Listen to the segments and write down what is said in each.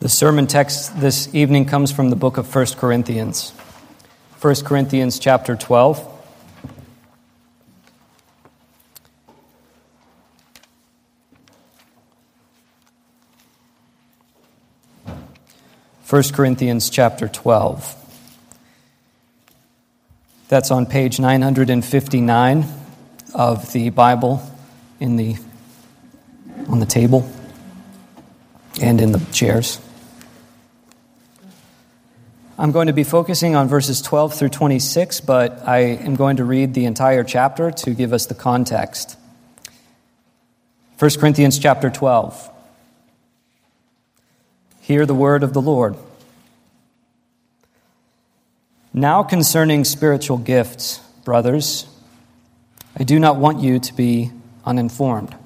The sermon text this evening comes from the book of 1 Corinthians. 1 Corinthians chapter 12. First Corinthians chapter 12. That's on page 959 of the Bible in the on the table and in the chairs. I'm going to be focusing on verses 12 through 26, but I am going to read the entire chapter to give us the context. 1 Corinthians chapter 12. Hear the word of the Lord. Now, concerning spiritual gifts, brothers, I do not want you to be uninformed.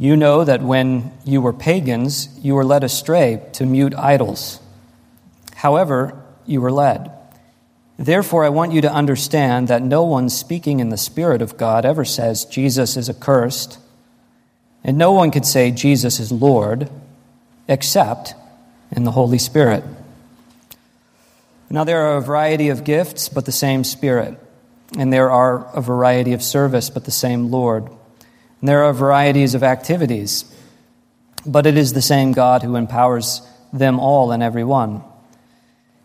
You know that when you were pagans, you were led astray to mute idols However, you were led. Therefore, I want you to understand that no one speaking in the Spirit of God ever says Jesus is accursed, and no one could say Jesus is Lord except in the Holy Spirit. Now, there are a variety of gifts, but the same Spirit. And there are a variety of service, but the same Lord. And there are varieties of activities, but it is the same God who empowers them all and every one.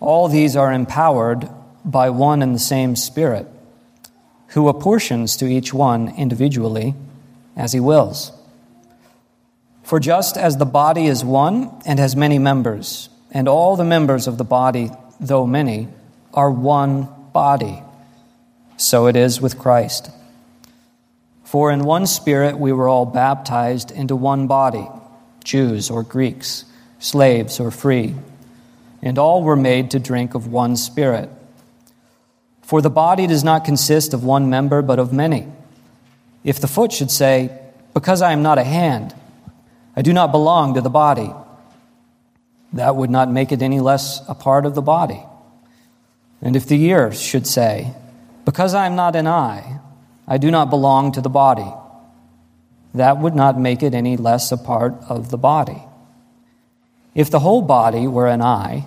All these are empowered by one and the same Spirit, who apportions to each one individually as he wills. For just as the body is one and has many members, and all the members of the body, though many, are one body, so it is with Christ. For in one Spirit we were all baptized into one body Jews or Greeks, slaves or free and all were made to drink of one Spirit. For the body does not consist of one member, but of many. If the foot should say, Because I am not a hand, I do not belong to the body, that would not make it any less a part of the body. And if the ear should say, Because I am not an eye, I do not belong to the body, that would not make it any less a part of the body. If the whole body were an eye,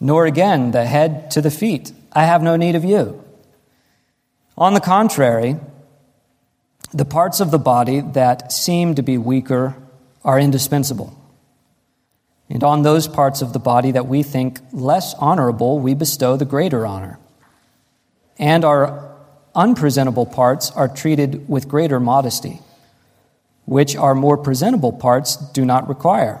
nor again the head to the feet. I have no need of you. On the contrary, the parts of the body that seem to be weaker are indispensable. And on those parts of the body that we think less honorable, we bestow the greater honor. And our unpresentable parts are treated with greater modesty, which our more presentable parts do not require.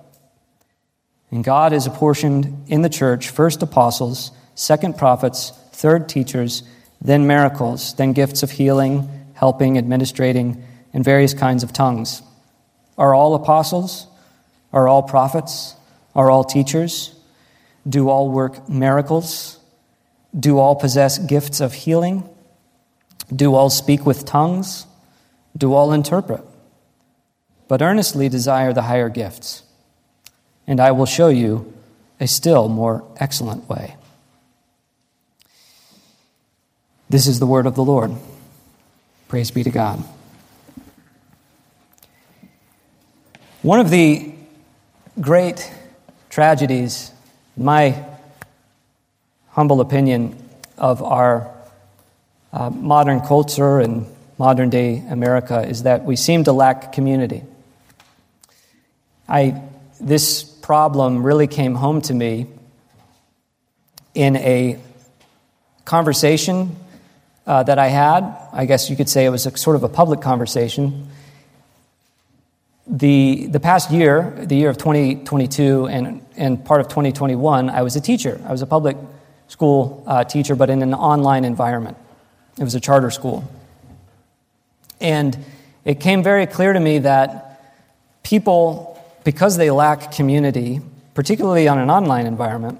And God has apportioned in the church first apostles, second prophets, third teachers, then miracles, then gifts of healing, helping, administrating, and various kinds of tongues. Are all apostles? Are all prophets? Are all teachers? Do all work miracles? Do all possess gifts of healing? Do all speak with tongues? Do all interpret? But earnestly desire the higher gifts and I will show you a still more excellent way. This is the word of the Lord. Praise be to God. One of the great tragedies, in my humble opinion, of our uh, modern culture and modern day America is that we seem to lack community. I, this problem really came home to me in a conversation uh, that I had. I guess you could say it was a, sort of a public conversation. The, the past year, the year of 2022 and, and part of 2021, I was a teacher. I was a public school uh, teacher, but in an online environment. It was a charter school. And it came very clear to me that people, because they lack community, particularly on an online environment,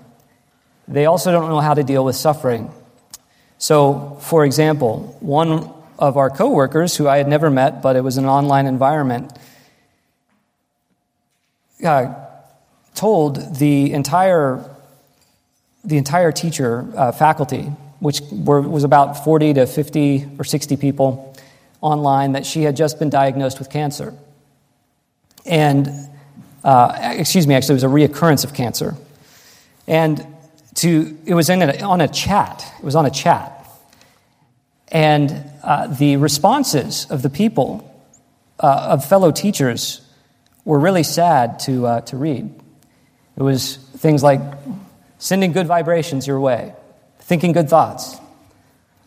they also don't know how to deal with suffering. So, for example, one of our coworkers, who I had never met, but it was an online environment, uh, told the entire the entire teacher uh, faculty, which were, was about 40 to 50 or 60 people online, that she had just been diagnosed with cancer. And, uh, excuse me, actually, it was a reoccurrence of cancer. And to, it was in a, on a chat. It was on a chat. And uh, the responses of the people, uh, of fellow teachers, were really sad to, uh, to read. It was things like, sending good vibrations your way, thinking good thoughts.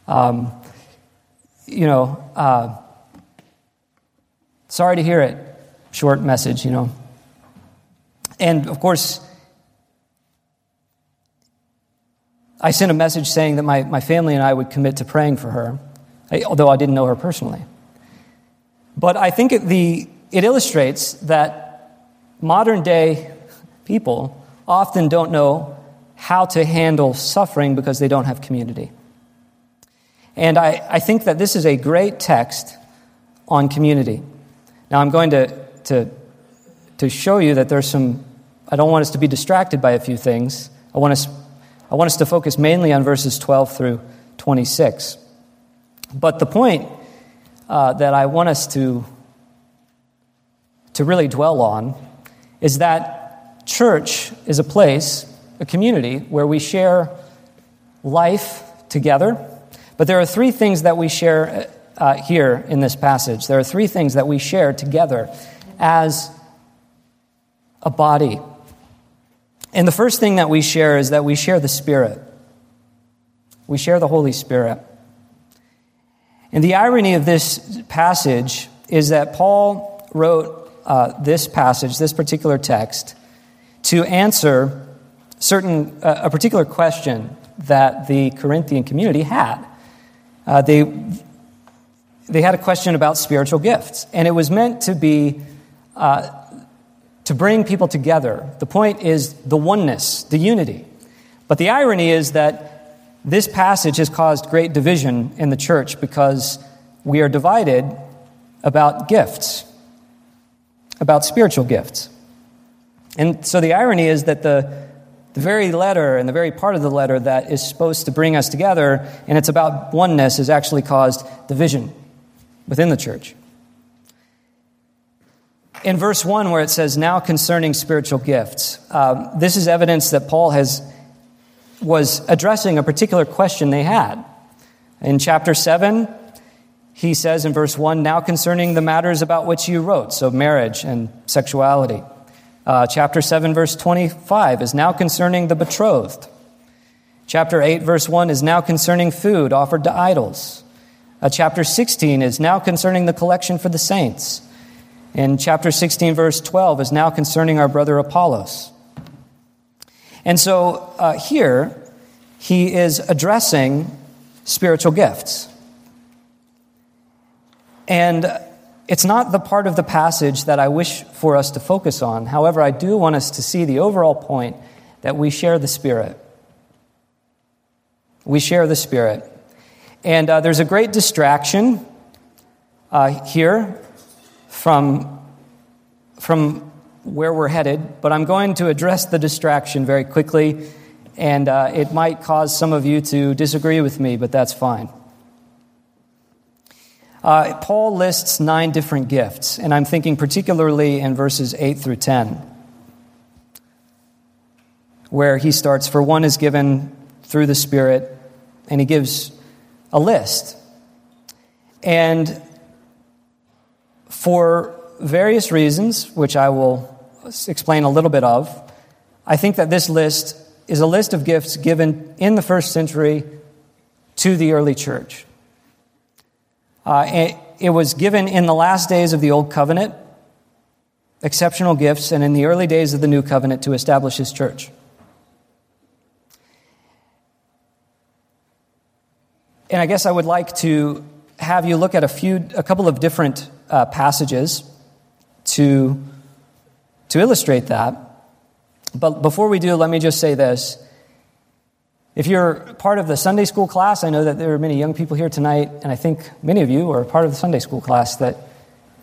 Um, you know, uh, sorry to hear it. Short message, you know. And of course, I sent a message saying that my, my family and I would commit to praying for her, although I didn't know her personally. But I think it, the, it illustrates that modern day people often don't know how to handle suffering because they don't have community. And I, I think that this is a great text on community. Now, I'm going to, to, to show you that there's some, I don't want us to be distracted by a few things. I want us, I want us to focus mainly on verses 12 through 26. But the point uh, that I want us to, to really dwell on is that church is a place a community where we share life together. But there are three things that we share uh, here in this passage. There are three things that we share together as a body. And the first thing that we share is that we share the Spirit. We share the Holy Spirit. And the irony of this passage is that Paul wrote uh, this passage, this particular text, to answer certain, uh, a particular question that the Corinthian community had. Uh, they, they had a question about spiritual gifts, and it was meant to be uh, to bring people together. The point is the oneness, the unity. But the irony is that this passage has caused great division in the church because we are divided about gifts, about spiritual gifts. And so the irony is that the the very letter and the very part of the letter that is supposed to bring us together and it's about oneness has actually caused division within the church. In verse 1, where it says, Now concerning spiritual gifts, um, this is evidence that Paul has, was addressing a particular question they had. In chapter 7, he says in verse 1, Now concerning the matters about which you wrote, so marriage and sexuality. Uh, chapter 7, verse 25 is now concerning the betrothed. Chapter 8, verse 1 is now concerning food offered to idols. Uh, chapter 16 is now concerning the collection for the saints. And chapter 16, verse 12 is now concerning our brother Apollos. And so uh, here, he is addressing spiritual gifts. And it's not the part of the passage that I wish for us to focus on. However, I do want us to see the overall point that we share the Spirit. We share the Spirit. And uh, there's a great distraction uh, here from, from where we're headed, but I'm going to address the distraction very quickly, and uh, it might cause some of you to disagree with me, but that's fine. Uh, Paul lists nine different gifts, and I'm thinking particularly in verses 8 through 10, where he starts, For one is given through the Spirit, and he gives a list. And for various reasons, which I will explain a little bit of, I think that this list is a list of gifts given in the first century to the early church. Uh, it, it was given in the last days of the Old Covenant, exceptional gifts, and in the early days of the New Covenant to establish his church. And I guess I would like to have you look at a few, a couple of different uh, passages to, to illustrate that. But before we do, let me just say this. If you're part of the Sunday school class, I know that there are many young people here tonight, and I think many of you are part of the Sunday school class that,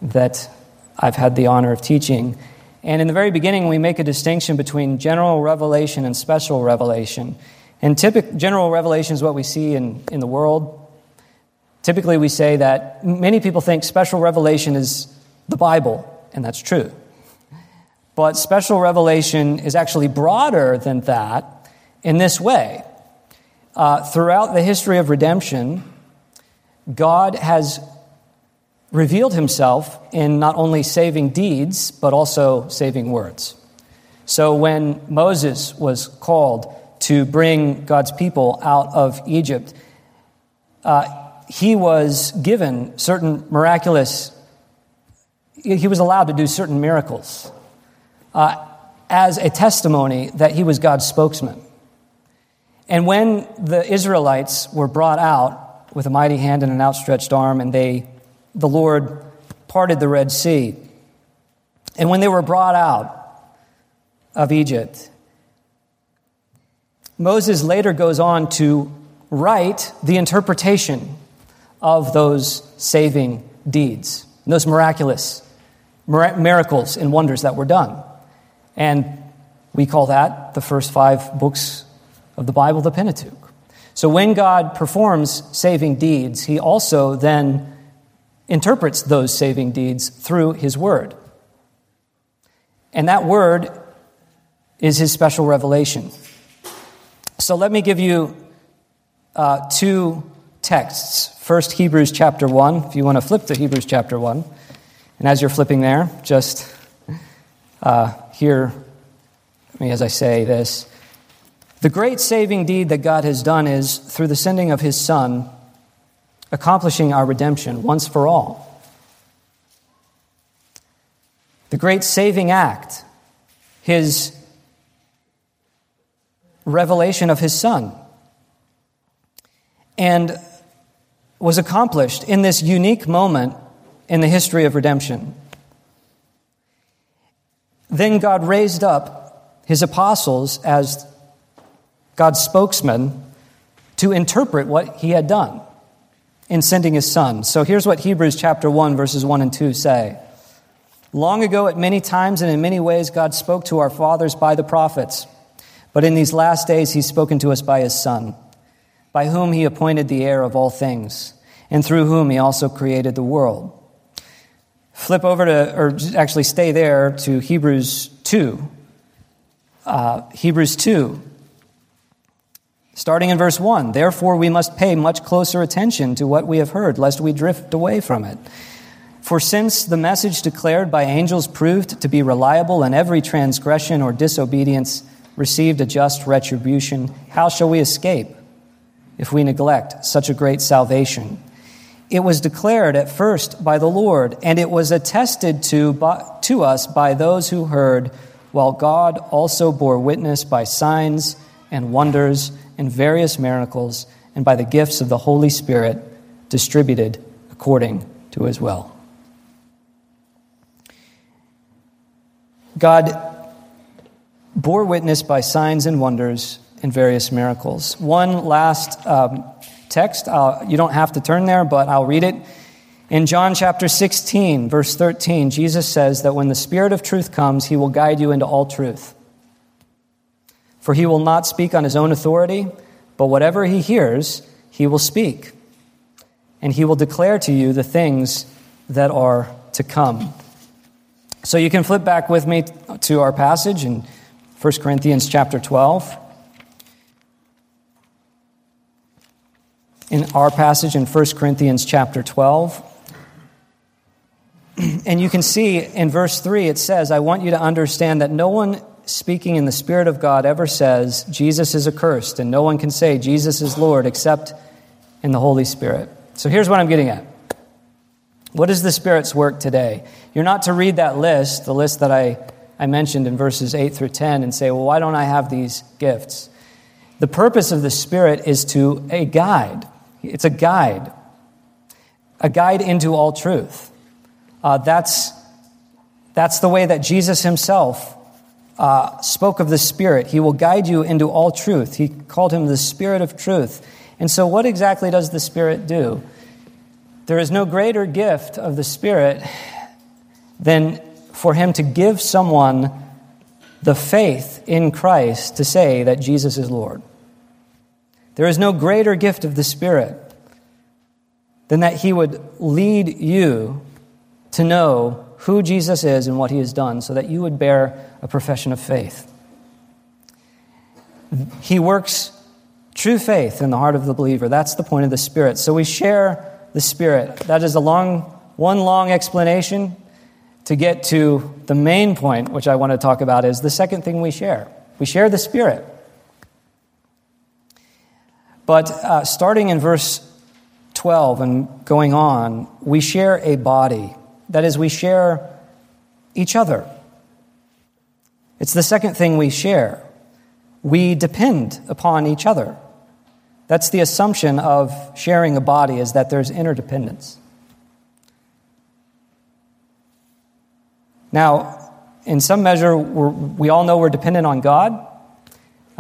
that I've had the honor of teaching. And in the very beginning, we make a distinction between general revelation and special revelation. And typical, general revelation is what we see in, in the world. Typically, we say that many people think special revelation is the Bible, and that's true. But special revelation is actually broader than that in this way. Uh, throughout the history of redemption, God has revealed himself in not only saving deeds, but also saving words. So when Moses was called to bring God's people out of Egypt, uh, he was given certain miraculous, he was allowed to do certain miracles uh, as a testimony that he was God's spokesman. And when the Israelites were brought out with a mighty hand and an outstretched arm, and they, the Lord parted the Red Sea, and when they were brought out of Egypt, Moses later goes on to write the interpretation of those saving deeds, and those miraculous miracles and wonders that were done. And we call that the first five books of the Bible, the Pentateuch. So when God performs saving deeds, he also then interprets those saving deeds through his word. And that word is his special revelation. So let me give you uh, two texts. First, Hebrews chapter 1, if you want to flip to Hebrews chapter 1. And as you're flipping there, just uh, hear me as I say this. The great saving deed that God has done is through the sending of his Son, accomplishing our redemption once for all. The great saving act, his revelation of his Son, and was accomplished in this unique moment in the history of redemption. Then God raised up his apostles as God's spokesman, to interpret what he had done in sending his son. So here's what Hebrews chapter 1, verses 1 and 2 say. Long ago, at many times and in many ways, God spoke to our fathers by the prophets. But in these last days, he's spoken to us by his Son, by whom he appointed the heir of all things, and through whom he also created the world. Flip over to, or actually stay there to Hebrews 2. Uh, Hebrews 2, Starting in verse 1 Therefore, we must pay much closer attention to what we have heard, lest we drift away from it. For since the message declared by angels proved to be reliable, and every transgression or disobedience received a just retribution, how shall we escape if we neglect such a great salvation? It was declared at first by the Lord, and it was attested to, by, to us by those who heard, while God also bore witness by signs and wonders and various miracles and by the gifts of the Holy Spirit distributed according to his will. God bore witness by signs and wonders and various miracles. One last um, text, uh, you don't have to turn there, but I'll read it. In John chapter 16, verse 13, Jesus says that when the Spirit of truth comes, he will guide you into all truth. For he will not speak on his own authority, but whatever he hears, he will speak. And he will declare to you the things that are to come. So you can flip back with me to our passage in 1 Corinthians chapter 12. In our passage in 1 Corinthians chapter 12. And you can see in verse 3, it says, I want you to understand that no one speaking in the Spirit of God ever says, Jesus is accursed, and no one can say, Jesus is Lord, except in the Holy Spirit. So here's what I'm getting at. What is the Spirit's work today? You're not to read that list, the list that I, I mentioned in verses 8 through 10, and say, well, why don't I have these gifts? The purpose of the Spirit is to a guide. It's a guide, a guide into all truth. Uh, that's, that's the way that Jesus himself uh, spoke of the Spirit. He will guide you into all truth. He called him the Spirit of truth. And so, what exactly does the Spirit do? There is no greater gift of the Spirit than for him to give someone the faith in Christ to say that Jesus is Lord. There is no greater gift of the Spirit than that he would lead you to know who Jesus is and what he has done so that you would bear a profession of faith. He works true faith in the heart of the believer. That's the point of the Spirit. So we share the Spirit. That is a long, one long explanation to get to the main point, which I want to talk about, is the second thing we share. We share the Spirit. But uh, starting in verse 12 and going on, we share a body. That is, we share each other. It's the second thing we share. We depend upon each other. That's the assumption of sharing a body, is that there's interdependence. Now, in some measure, we all know we're dependent on God.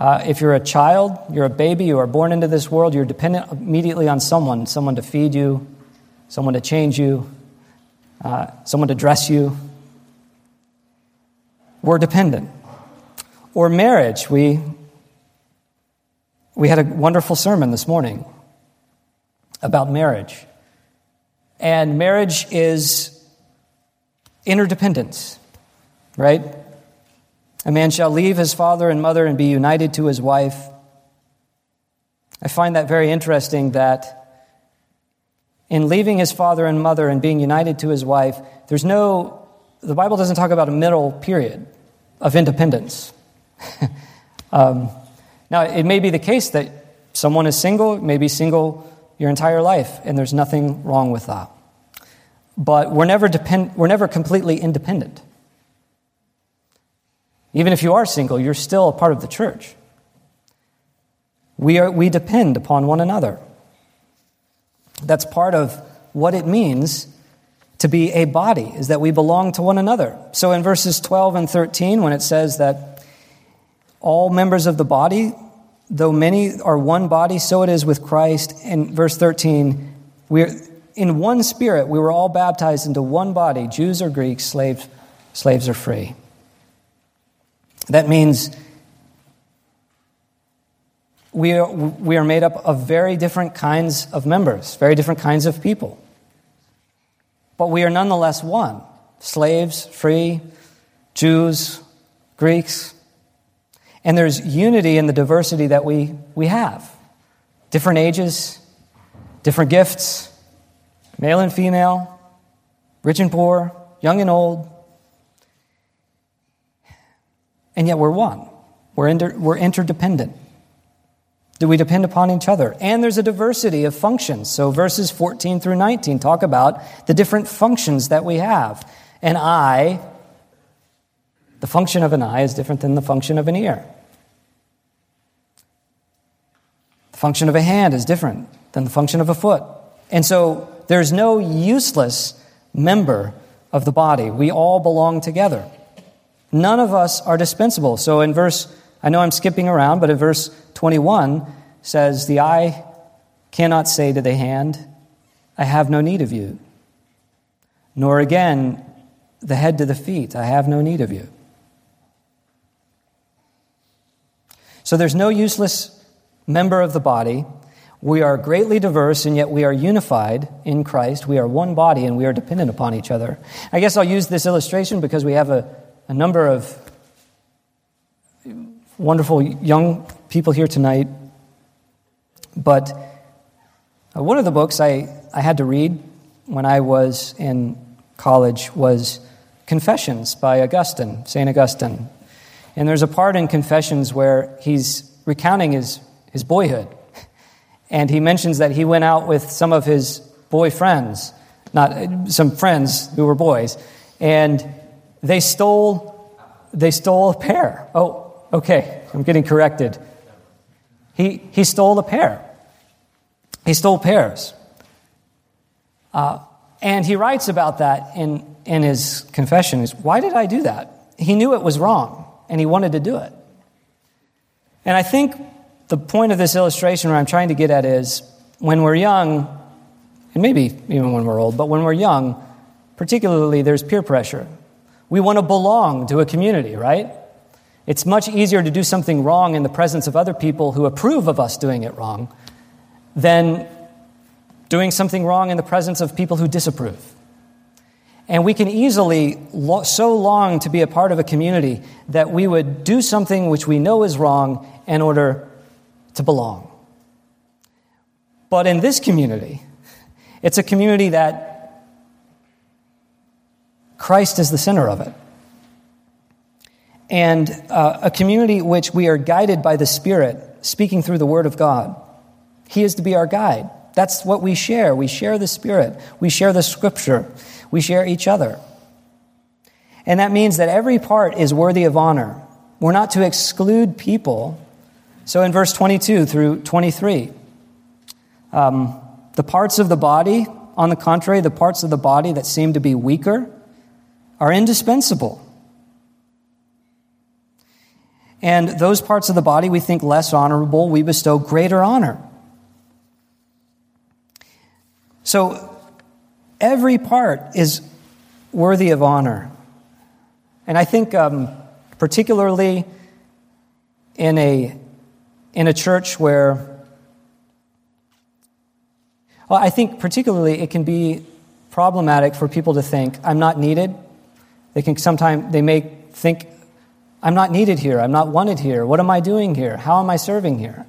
Uh, if you're a child, you're a baby, you are born into this world, you're dependent immediately on someone someone to feed you, someone to change you, uh, someone to dress you. We're dependent. Or marriage. We, we had a wonderful sermon this morning about marriage. And marriage is interdependence, right? A man shall leave his father and mother and be united to his wife. I find that very interesting that in leaving his father and mother and being united to his wife, there's no, the Bible doesn't talk about a middle period of independence. um, now, it may be the case that someone is single, may be single your entire life, and there's nothing wrong with that. But we're never, depend, we're never completely independent. Even if you are single, you're still a part of the church. We, are, we depend upon one another. That's part of what it means to be a body, is that we belong to one another. So in verses 12 and 13, when it says that all members of the body, though many are one body, so it is with Christ. In verse 13, we're in one spirit, we were all baptized into one body, Jews or Greeks, slaves, slaves or free. That means we are, we are made up of very different kinds of members, very different kinds of people. But we are nonetheless one slaves, free, Jews, Greeks. And there's unity in the diversity that we, we have different ages, different gifts, male and female, rich and poor, young and old. And yet we're one, we're, inter, we're interdependent. Do we depend upon each other? And there's a diversity of functions. So verses 14 through 19 talk about the different functions that we have. An eye, the function of an eye is different than the function of an ear. The function of a hand is different than the function of a foot. And so there's no useless member of the body. We all belong together. None of us are dispensable. So in verse I know I'm skipping around, but in verse 21 says, The eye cannot say to the hand, I have no need of you. nor again the head to the feet. I have no need of you. So there's no useless member of the body. We are greatly diverse, and yet we are unified in Christ. We are one body, and we are dependent upon each other. I guess I'll use this illustration because we have a, a number of wonderful young people here tonight. But uh, one of the books I, I had to read when I was in college was Confessions by Augustine, St. Augustine. And there's a part in Confessions where he's recounting his, his boyhood. And he mentions that he went out with some of his boy friends, not some friends who were boys, and they stole, they stole a pear. Oh, okay, I'm getting corrected. He, he stole a pear. He stole pears. Uh, and he writes about that in, in his confession. Why did I do that? He knew it was wrong, and he wanted to do it. And I think the point of this illustration, where I'm trying to get at, is when we're young, and maybe even when we're old, but when we're young, particularly, there's peer pressure. We want to belong to a community, right? It's much easier to do something wrong in the presence of other people who approve of us doing it wrong than doing something wrong in the presence of people who disapprove. And we can easily so long to be a part of a community that we would do something which we know is wrong in order to belong. But in this community, it's a community that Christ is the center of it. And uh, a community which we are guided by the Spirit, speaking through the Word of God. He is to be our guide. That's what we share. We share the Spirit, we share the Scripture, we share each other. And that means that every part is worthy of honor. We're not to exclude people. So in verse 22 through 23, um, the parts of the body, on the contrary, the parts of the body that seem to be weaker, are indispensable. And those parts of the body we think less honorable, we bestow greater honor. So every part is worthy of honor. And I think, um, particularly in a, in a church where, well, I think particularly it can be problematic for people to think, I'm not needed. They can sometimes, they may think, I'm not needed here. I'm not wanted here. What am I doing here? How am I serving here?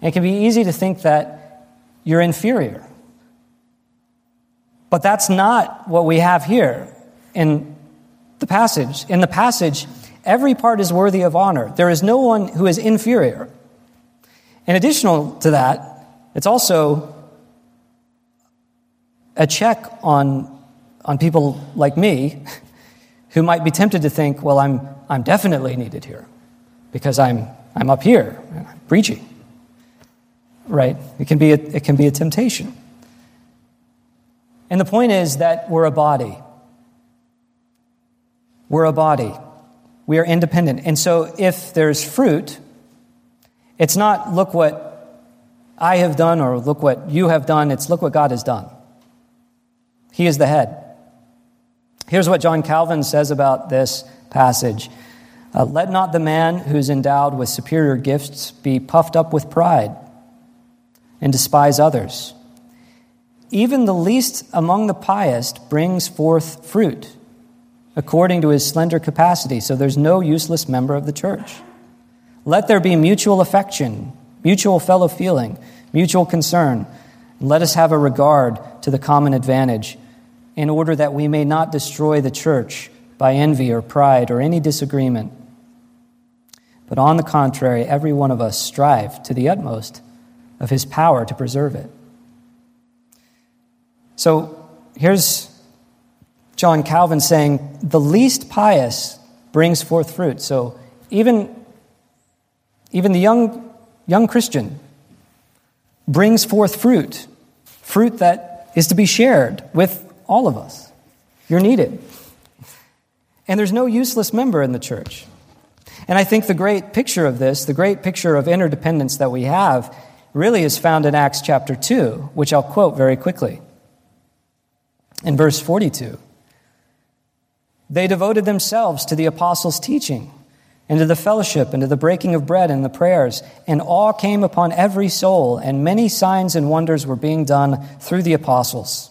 And it can be easy to think that you're inferior. But that's not what we have here in the passage. In the passage, every part is worthy of honor. There is no one who is inferior. In addition to that, it's also a check on, on people like me who might be tempted to think, well, I'm, I'm definitely needed here because I'm, I'm up here, I'm preaching. Right? It can, be a, it can be a temptation. And the point is that we're a body. We're a body. We are independent. And so if there's fruit, it's not look what I have done or look what you have done, it's look what God has done. He is the head. Here's what John Calvin says about this passage uh, Let not the man who's endowed with superior gifts be puffed up with pride and despise others. Even the least among the pious brings forth fruit according to his slender capacity, so there's no useless member of the church. Let there be mutual affection, mutual fellow feeling, mutual concern. Let us have a regard to the common advantage in order that we may not destroy the church by envy or pride or any disagreement. But on the contrary, every one of us strive to the utmost of his power to preserve it. So here's John Calvin saying, the least pious brings forth fruit. So even, even the young, young Christian brings forth fruit, fruit that is to be shared with all of us. You're needed. And there's no useless member in the church. And I think the great picture of this, the great picture of interdependence that we have, really is found in Acts chapter 2, which I'll quote very quickly. In verse 42, They devoted themselves to the apostles' teaching, and to the fellowship, and to the breaking of bread and the prayers, and awe came upon every soul, and many signs and wonders were being done through the apostles.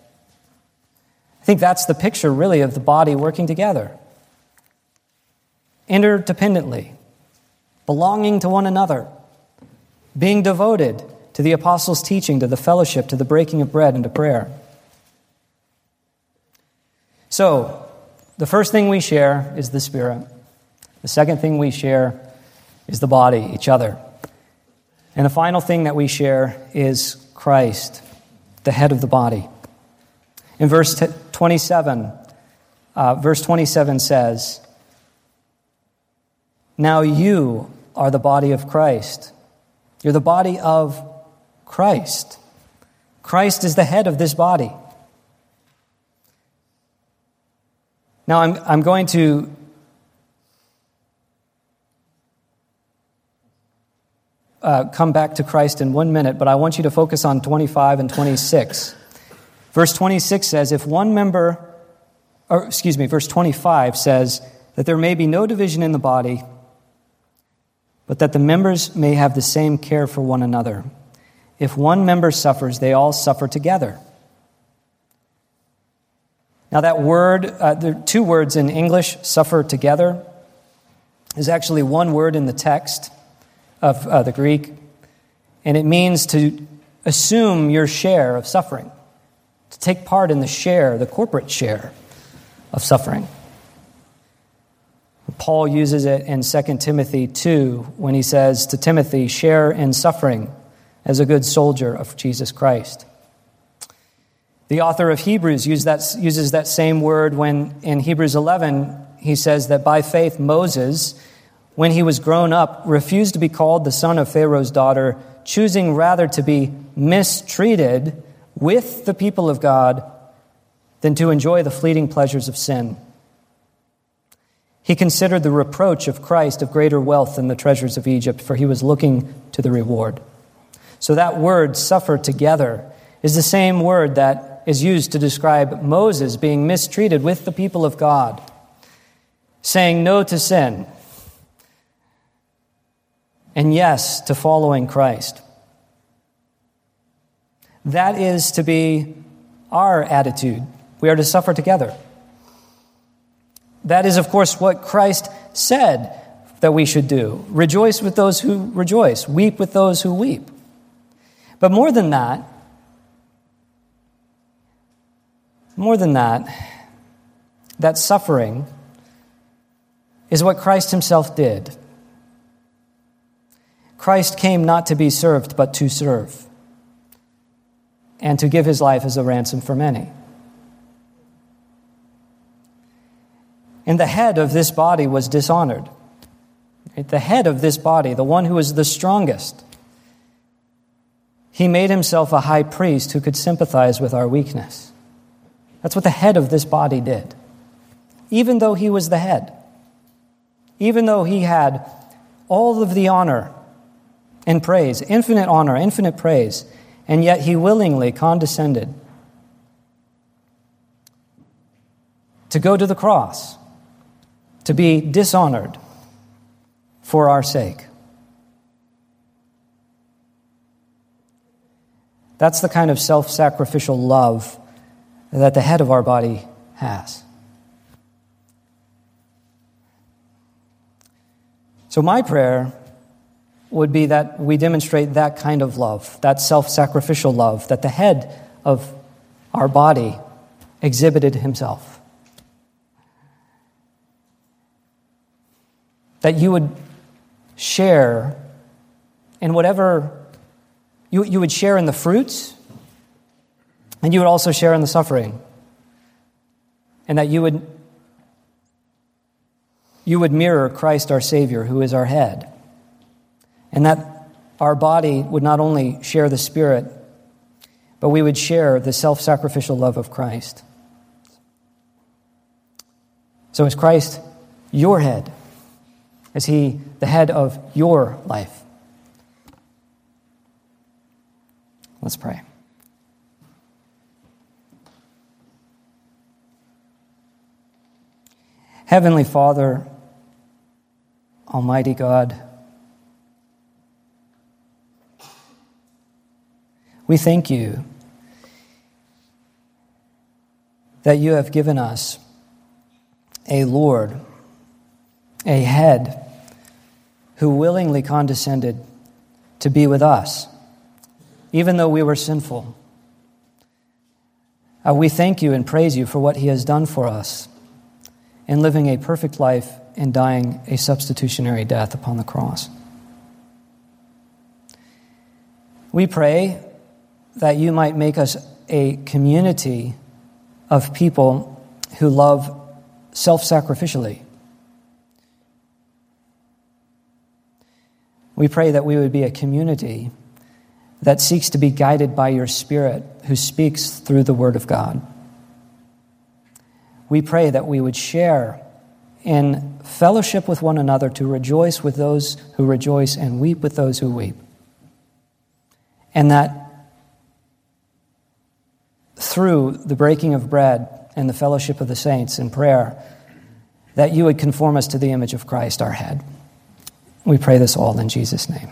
I think that's the picture, really, of the body working together interdependently, belonging to one another, being devoted to the apostles' teaching, to the fellowship, to the breaking of bread, and to prayer. So, the first thing we share is the Spirit. The second thing we share is the body, each other. And the final thing that we share is Christ, the head of the body. In verse 27, uh, verse 27 says, Now you are the body of Christ. You're the body of Christ. Christ is the head of this body. Now, I'm, I'm going to uh, come back to Christ in one minute, but I want you to focus on 25 and 26. Verse 26 says, If one member, or excuse me, verse 25 says that there may be no division in the body, but that the members may have the same care for one another. If one member suffers, they all suffer together. Now, that word, uh, two words in English, suffer together, is actually one word in the text of uh, the Greek, and it means to assume your share of suffering, to take part in the share, the corporate share of suffering. Paul uses it in 2 Timothy 2 when he says to Timothy, share in suffering as a good soldier of Jesus Christ. The author of Hebrews that, uses that same word when in Hebrews 11 he says that by faith Moses, when he was grown up, refused to be called the son of Pharaoh's daughter, choosing rather to be mistreated with the people of God than to enjoy the fleeting pleasures of sin. He considered the reproach of Christ of greater wealth than the treasures of Egypt, for he was looking to the reward. So that word, suffer together, is the same word that is used to describe Moses being mistreated with the people of God, saying no to sin, and yes to following Christ. That is to be our attitude. We are to suffer together. That is, of course, what Christ said that we should do. Rejoice with those who rejoice, weep with those who weep. But more than that, more than that, that suffering is what Christ himself did. Christ came not to be served, but to serve, and to give his life as a ransom for many. And the head of this body was dishonored. The head of this body, the one who was the strongest, he made himself a high priest who could sympathize with our weakness. That's what the head of this body did. Even though he was the head, even though he had all of the honor and praise, infinite honor, infinite praise, and yet he willingly condescended to go to the cross, to be dishonored for our sake. That's the kind of self sacrificial love that the head of our body has. So, my prayer would be that we demonstrate that kind of love, that self sacrificial love, that the head of our body exhibited himself. That you would share in whatever you, you would share in the fruits, and you would also share in the suffering. And that you would you would mirror Christ our Savior, who is our head, and that our body would not only share the Spirit, but we would share the self sacrificial love of Christ. So, is Christ your head? Is he the head of your life? Let's pray. Heavenly Father, Almighty God, we thank you that you have given us a Lord, a head, who willingly condescended to be with us, even though we were sinful. Uh, we thank you and praise you for what he has done for us in living a perfect life and dying a substitutionary death upon the cross. We pray that you might make us a community of people who love self sacrificially. We pray that we would be a community that seeks to be guided by your Spirit who speaks through the Word of God. We pray that we would share in fellowship with one another to rejoice with those who rejoice and weep with those who weep. And that through the breaking of bread and the fellowship of the saints in prayer, that you would conform us to the image of Christ, our head. We pray this all in Jesus' name.